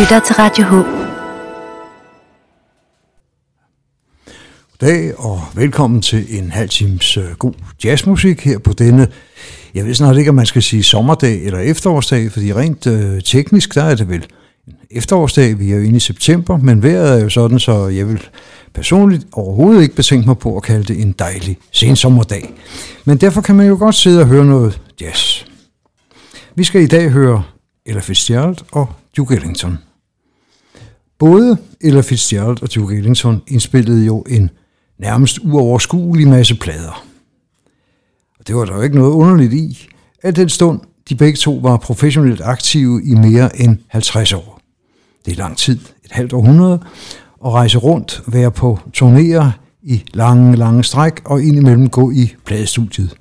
lytter til Radio H. Goddag og velkommen til en halv times øh, god jazzmusik her på denne, jeg ved snart ikke, om man skal sige sommerdag eller efterårsdag, fordi rent øh, teknisk, der er det vel en efterårsdag, vi er jo inde i september, men vejret er jo sådan, så jeg vil personligt overhovedet ikke betænke mig på at kalde det en dejlig sensommerdag. Men derfor kan man jo godt sidde og høre noget jazz. Vi skal i dag høre Ella Fitzgerald og Duke Ellington. Både Ella Fitzgerald og Duke Ellington indspillede jo en nærmest uoverskuelig masse plader. Og det var der jo ikke noget underligt i, at den stund de begge to var professionelt aktive i mere end 50 år. Det er lang tid, et halvt århundrede, at rejse rundt, være på turnéer i lange, lange stræk og indimellem gå i pladestudiet.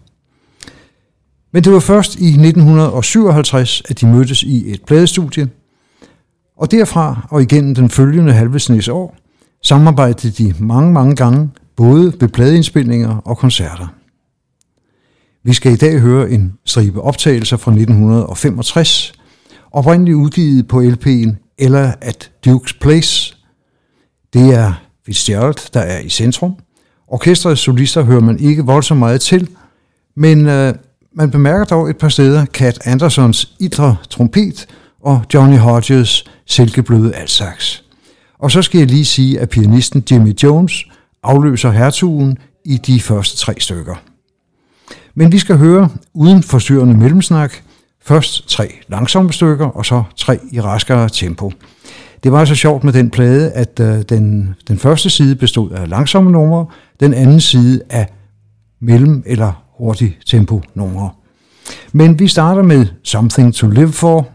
Men det var først i 1957, at de mødtes i et pladestudie, og derfra og igennem den følgende halve snes år, samarbejdede de mange, mange gange, både ved pladeindspilninger og koncerter. Vi skal i dag høre en stribe optagelser fra 1965, oprindeligt udgivet på LP'en eller at Duke's Place. Det er Fitzgerald, der er i centrum. Orkestrets solister hører man ikke voldsomt meget til, men øh, man bemærker dog et par steder Cat Andersons idre trompet og Johnny Hodges silkebløde altsax. Og så skal jeg lige sige, at pianisten Jimmy Jones afløser hertugen i de første tre stykker. Men vi skal høre, uden forstyrrende mellemsnak, først tre langsomme stykker, og så tre i raskere tempo. Det var så sjovt med den plade, at øh, den, den første side bestod af langsomme numre, den anden side af mellem- eller hurtig tempo numre. Men vi starter med Something to Live For,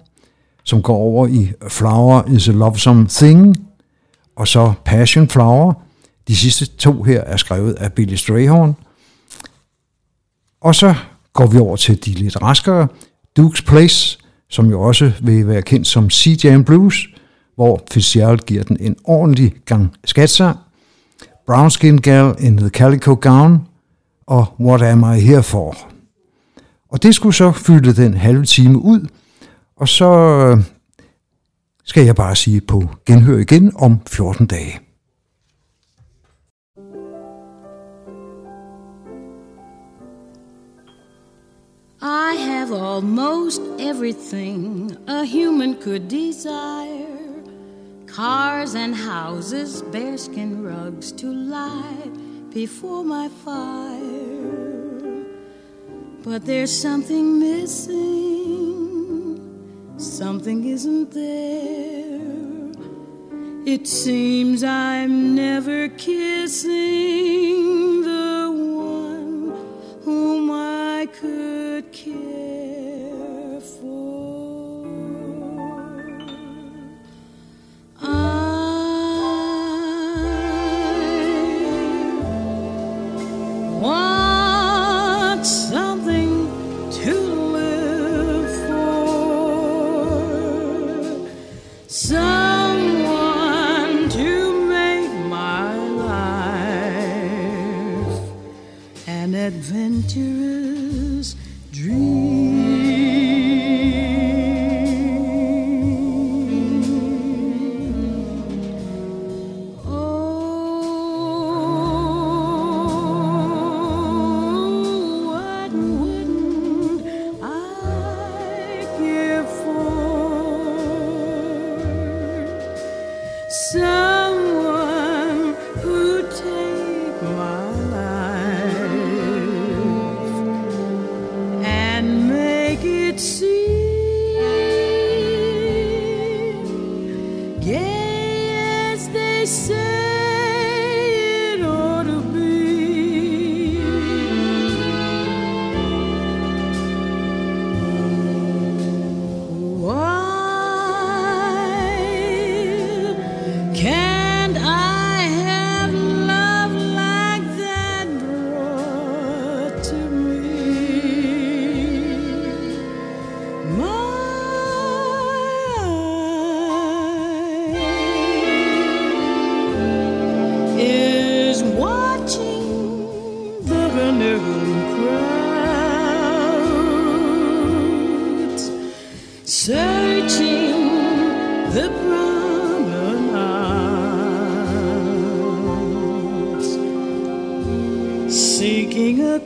som går over i Flower is a Lovesome Thing, og så Passion Flower. De sidste to her er skrevet af Billy Strayhorn. Og så går vi over til de lidt raskere, Duke's Place, som jo også vil være kendt som CJM Blues, hvor Fitzgerald giver den en ordentlig gang skatser. Brown Skin Gal in the Calico Gown og What Am I Here For? Og det skulle så fylde den halve time ud, og så øh, skal jeg bare sige på genhør igen om 14 dage. I have almost everything a human could desire cars and houses, bearskin rugs to lie before my fire. But there's something missing, something isn't there. It seems I'm never kissing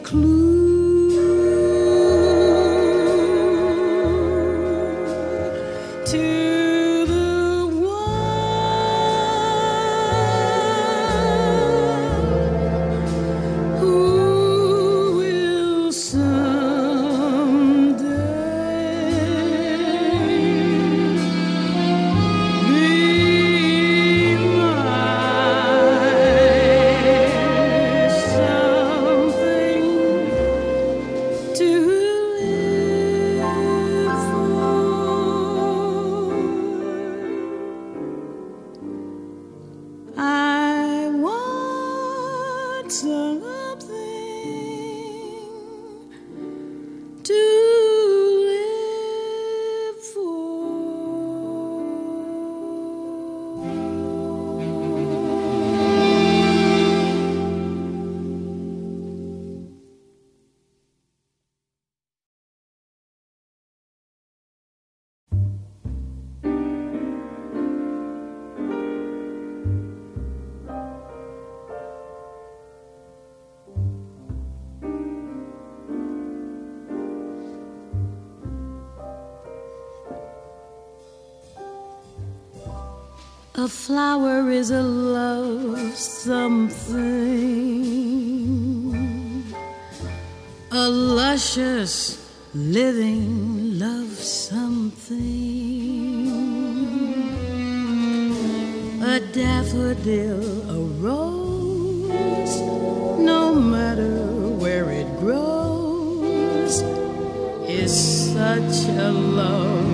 clue A flower is a love something, a luscious living love something, a daffodil, a rose, no matter where it grows, is such a love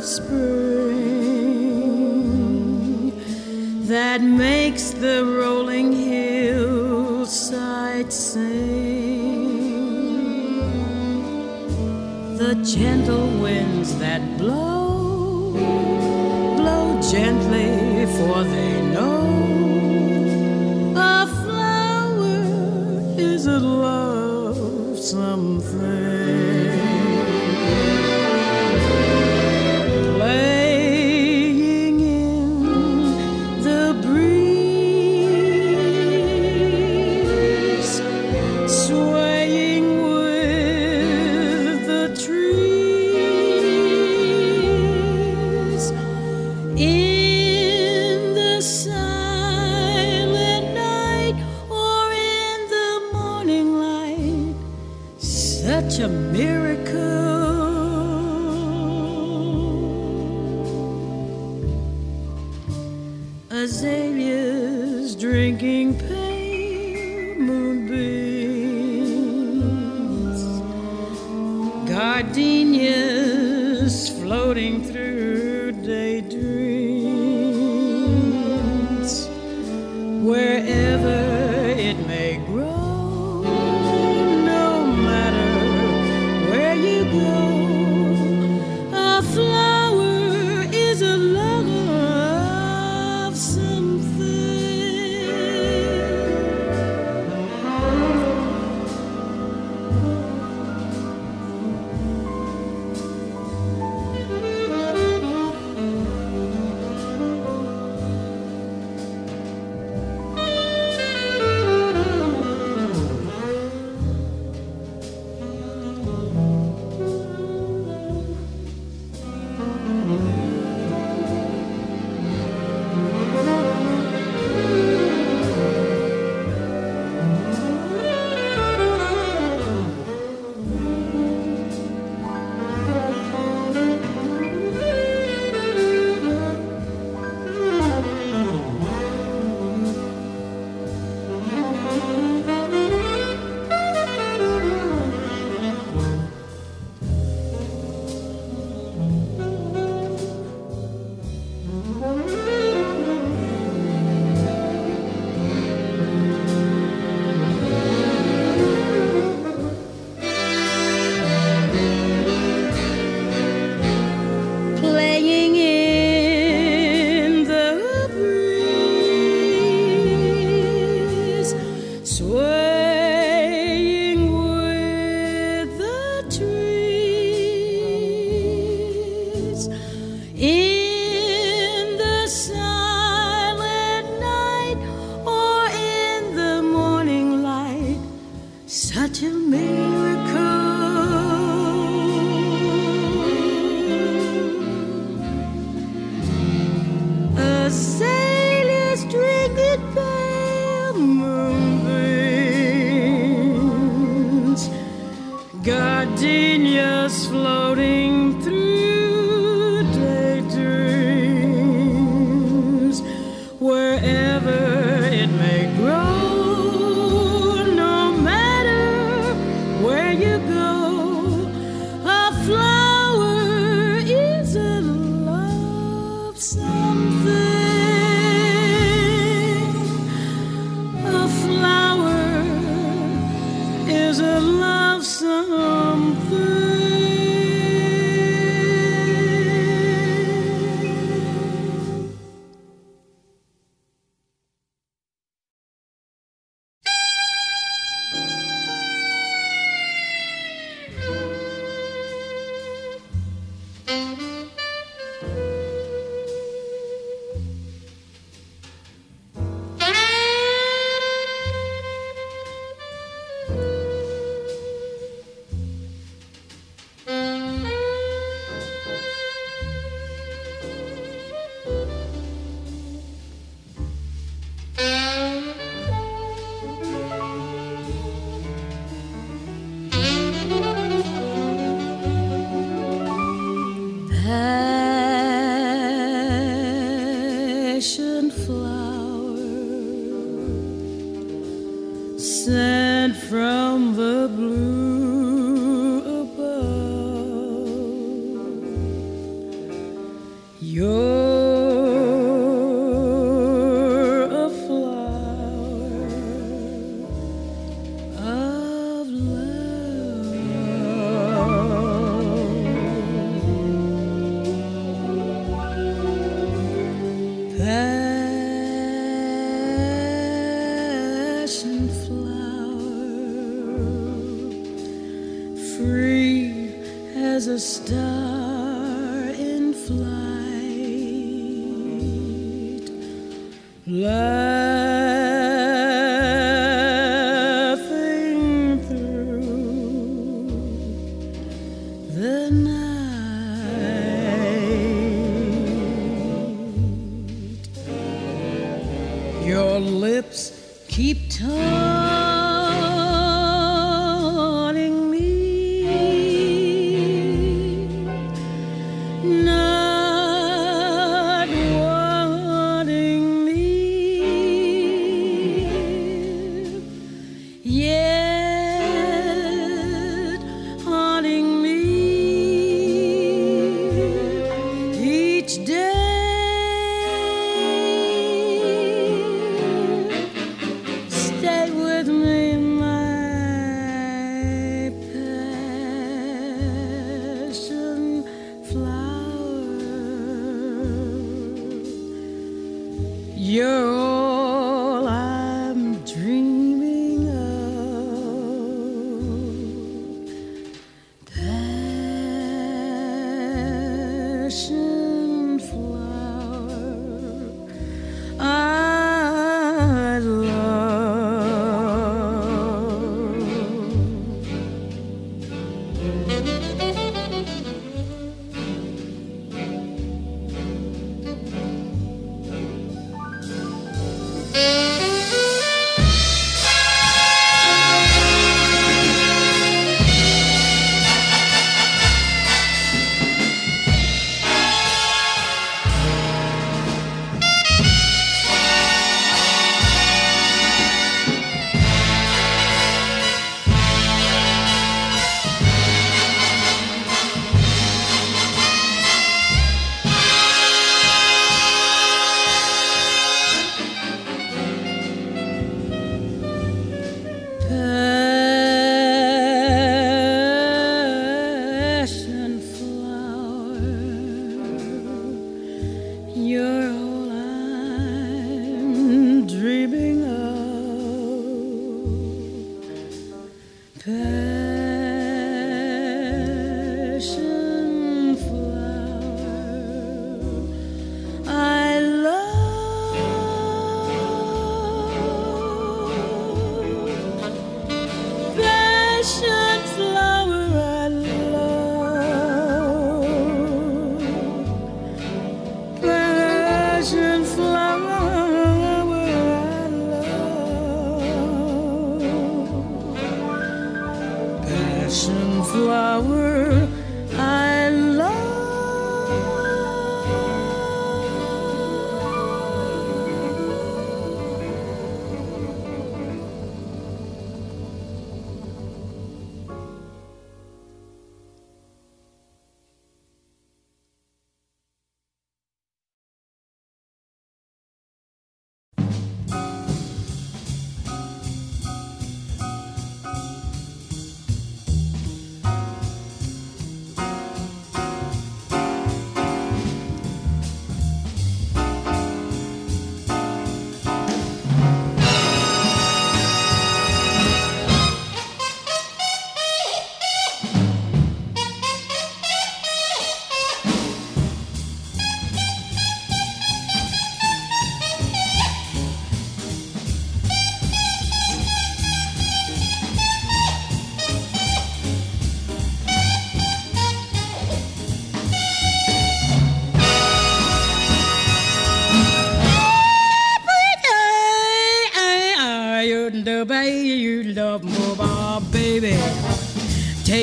of spring that makes the rolling hillside sing. The gentle winds that blow, blow gently, for they know a flower is a just floating through. Free as a star Stay with me, 绽放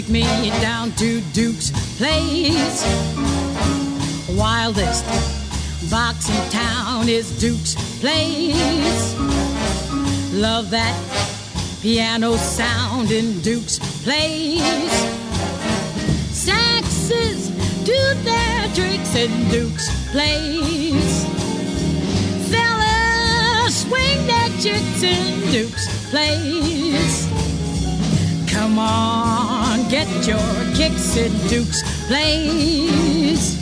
Take me down to Duke's place. Wildest box in town is Duke's place. Love that piano sound in Duke's place. Saxes do their tricks in Duke's place. Fellas swing their chicks in Duke's place. Come on, get your kicks in Duke's place.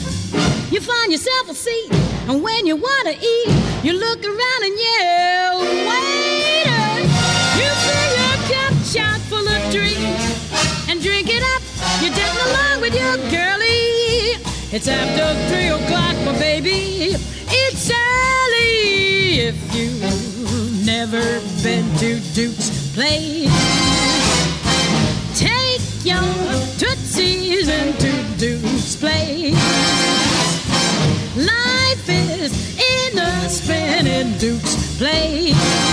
You find yourself a seat, and when you want to eat, you look around and yell, waiter! You fill your cup chock full of drinks and drink it up. You're getting along with your girlie. It's after three o'clock, my baby. It's early if you've never been to Duke's place. Your tootsies into Duke's place. Life is in a spinning in Duke's place.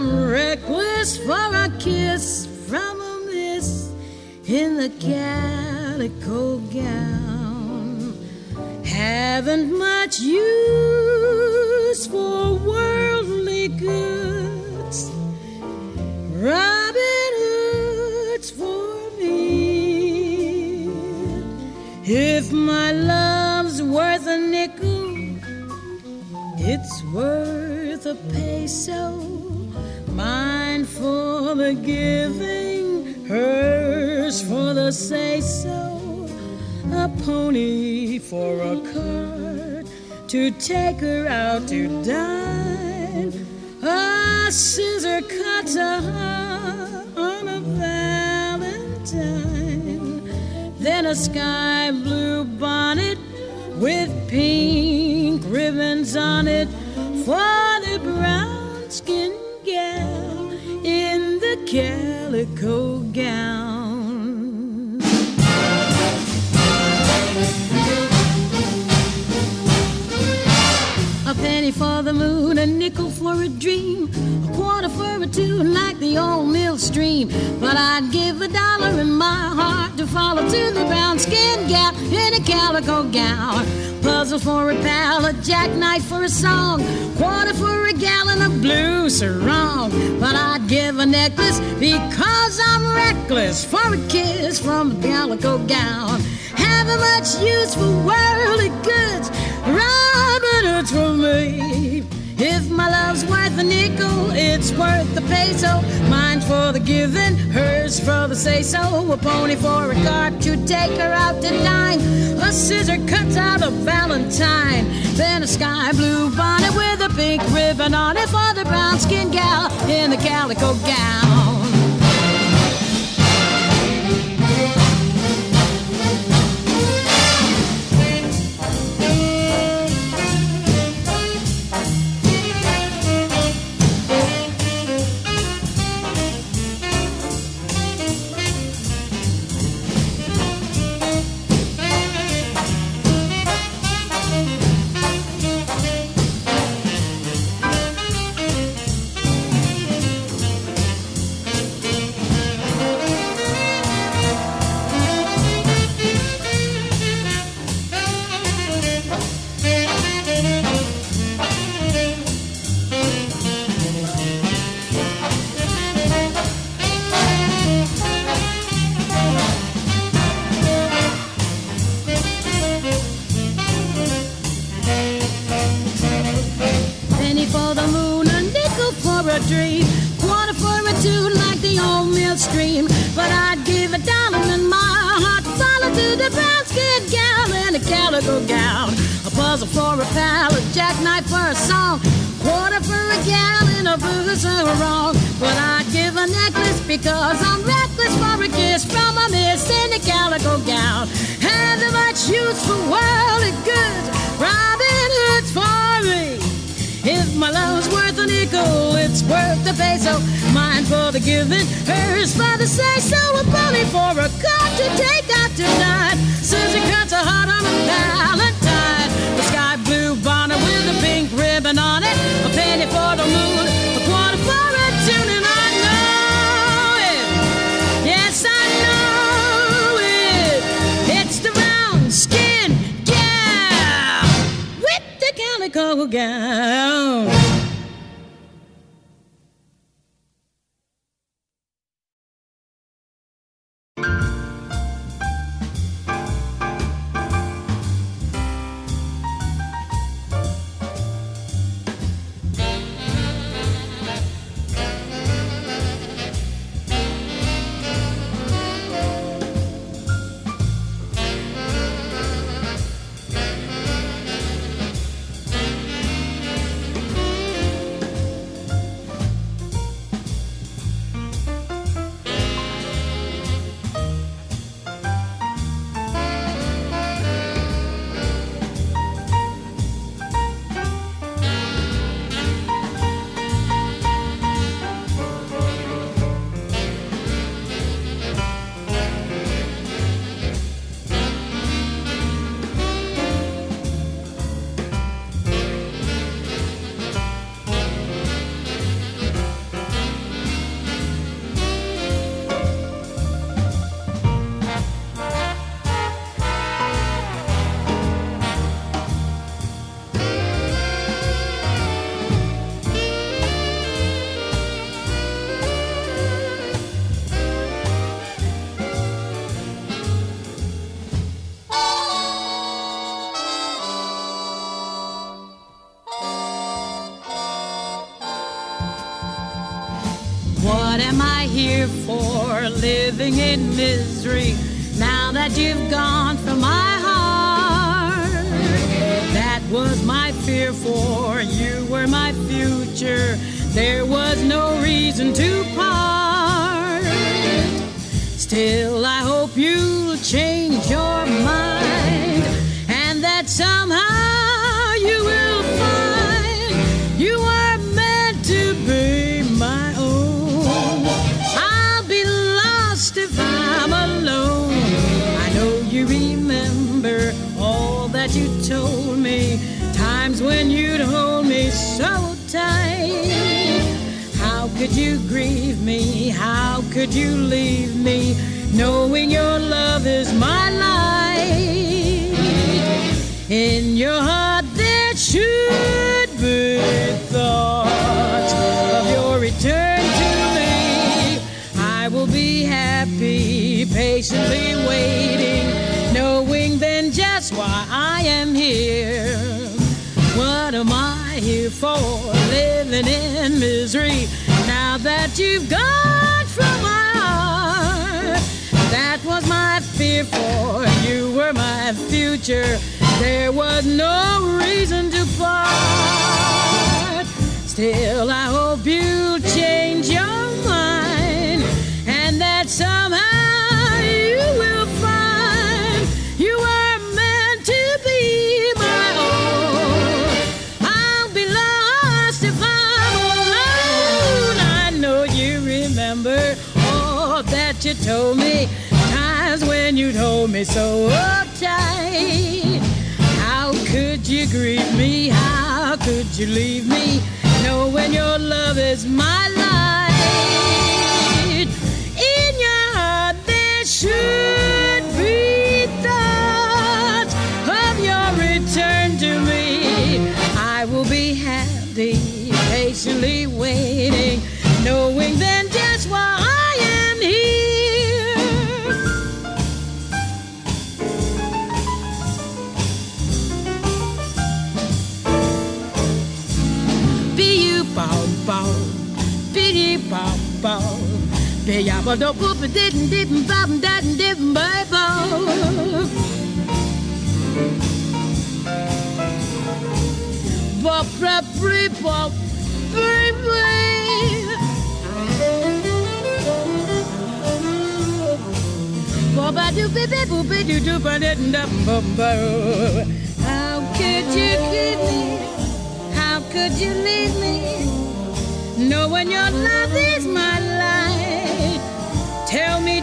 I'm reckless for a kiss from a miss in the calico gown haven't much use for worldly goods. Robin Hood's for me. If my love's worth a nickel, it's worth a peso. Mine for the giving, hers for the say so, a pony for a cart to take her out to dine, a scissor cutter on a valentine, then a sky blue bonnet with pink ribbons on it for the brown skin calico gown. A penny for the moon, a nickel for a dream, a quarter for a tune like the old mill stream. But I'd give a dollar in my heart to follow to the brown skinned gal in a calico gown. Puzzle for a pal, a jackknife for a song, quarter for a gallon of blue sarong. But I'd give a necklace because I'm reckless for a kiss from a calico gown. Haven't much use for worldly goods, Robin Hood's for me. If my love's worth a nickel, it's worth a peso. Mine's for the giving, hers for the say so. A pony for a cart to take her out to dine. A scissor cuts out a valentine. Then a sky blue bonnet with a pink ribbon on it for the brown skin gal in the calico gown. Dream, quarter for a tune like the old mill stream. But I'd give a dollar in my heart follow to the brown skin gal in a calico gown. A puzzle for a pal, a jackknife for a song, quarter for a gallon of booze so wrong. But I'd give a necklace because I'm reckless for a kiss from a miss in a calico gown. Haven't much use for worldly goods, Robin Hood's for me. If my love's worth a nickel, it's worth a peso. Mine for the giving, hers for the say so. A pony for a cart to take out tonight. Susie cuts a heart on a valentine. The sky blue bonnet with a pink ribbon on it. A penny for the moon, calico In misery now that you've gone from my heart. That was my fear for you were my future. There was no reason to part. Still, I hope you'll change your when you'd hold me so tight. How could you grieve me? How could you leave me, knowing your love is my light? In your heart there should be thoughts of your return to me. I will be happy, patiently waiting, knowing then just why I am here. Here for? Living in misery now that you've gone from my heart. That was my fear for you were my future. There was no reason to part. Still, I hope you'll change your mind told me, times when you told me so uptight. How could you grieve me? How could you leave me? Knowing your love is my light. Be ya ba do boop didn't didn't didn't didn't bow bow. Bop rap didn't. How could you keep me? How could you leave me? Knowing your love is my life.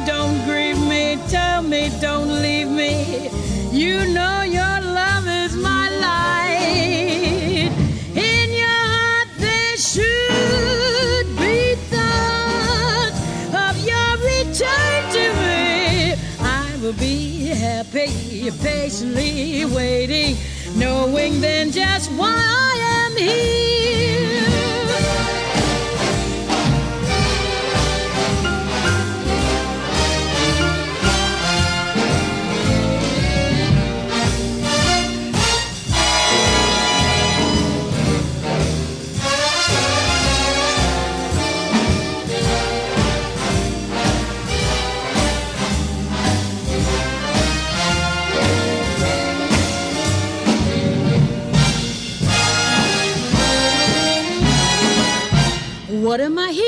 Don't grieve me. Tell me don't leave me. You know your love is my light. In your heart there should be thoughts of your return to me. I will be happy, patiently waiting, knowing then just why I am here. What am I here for?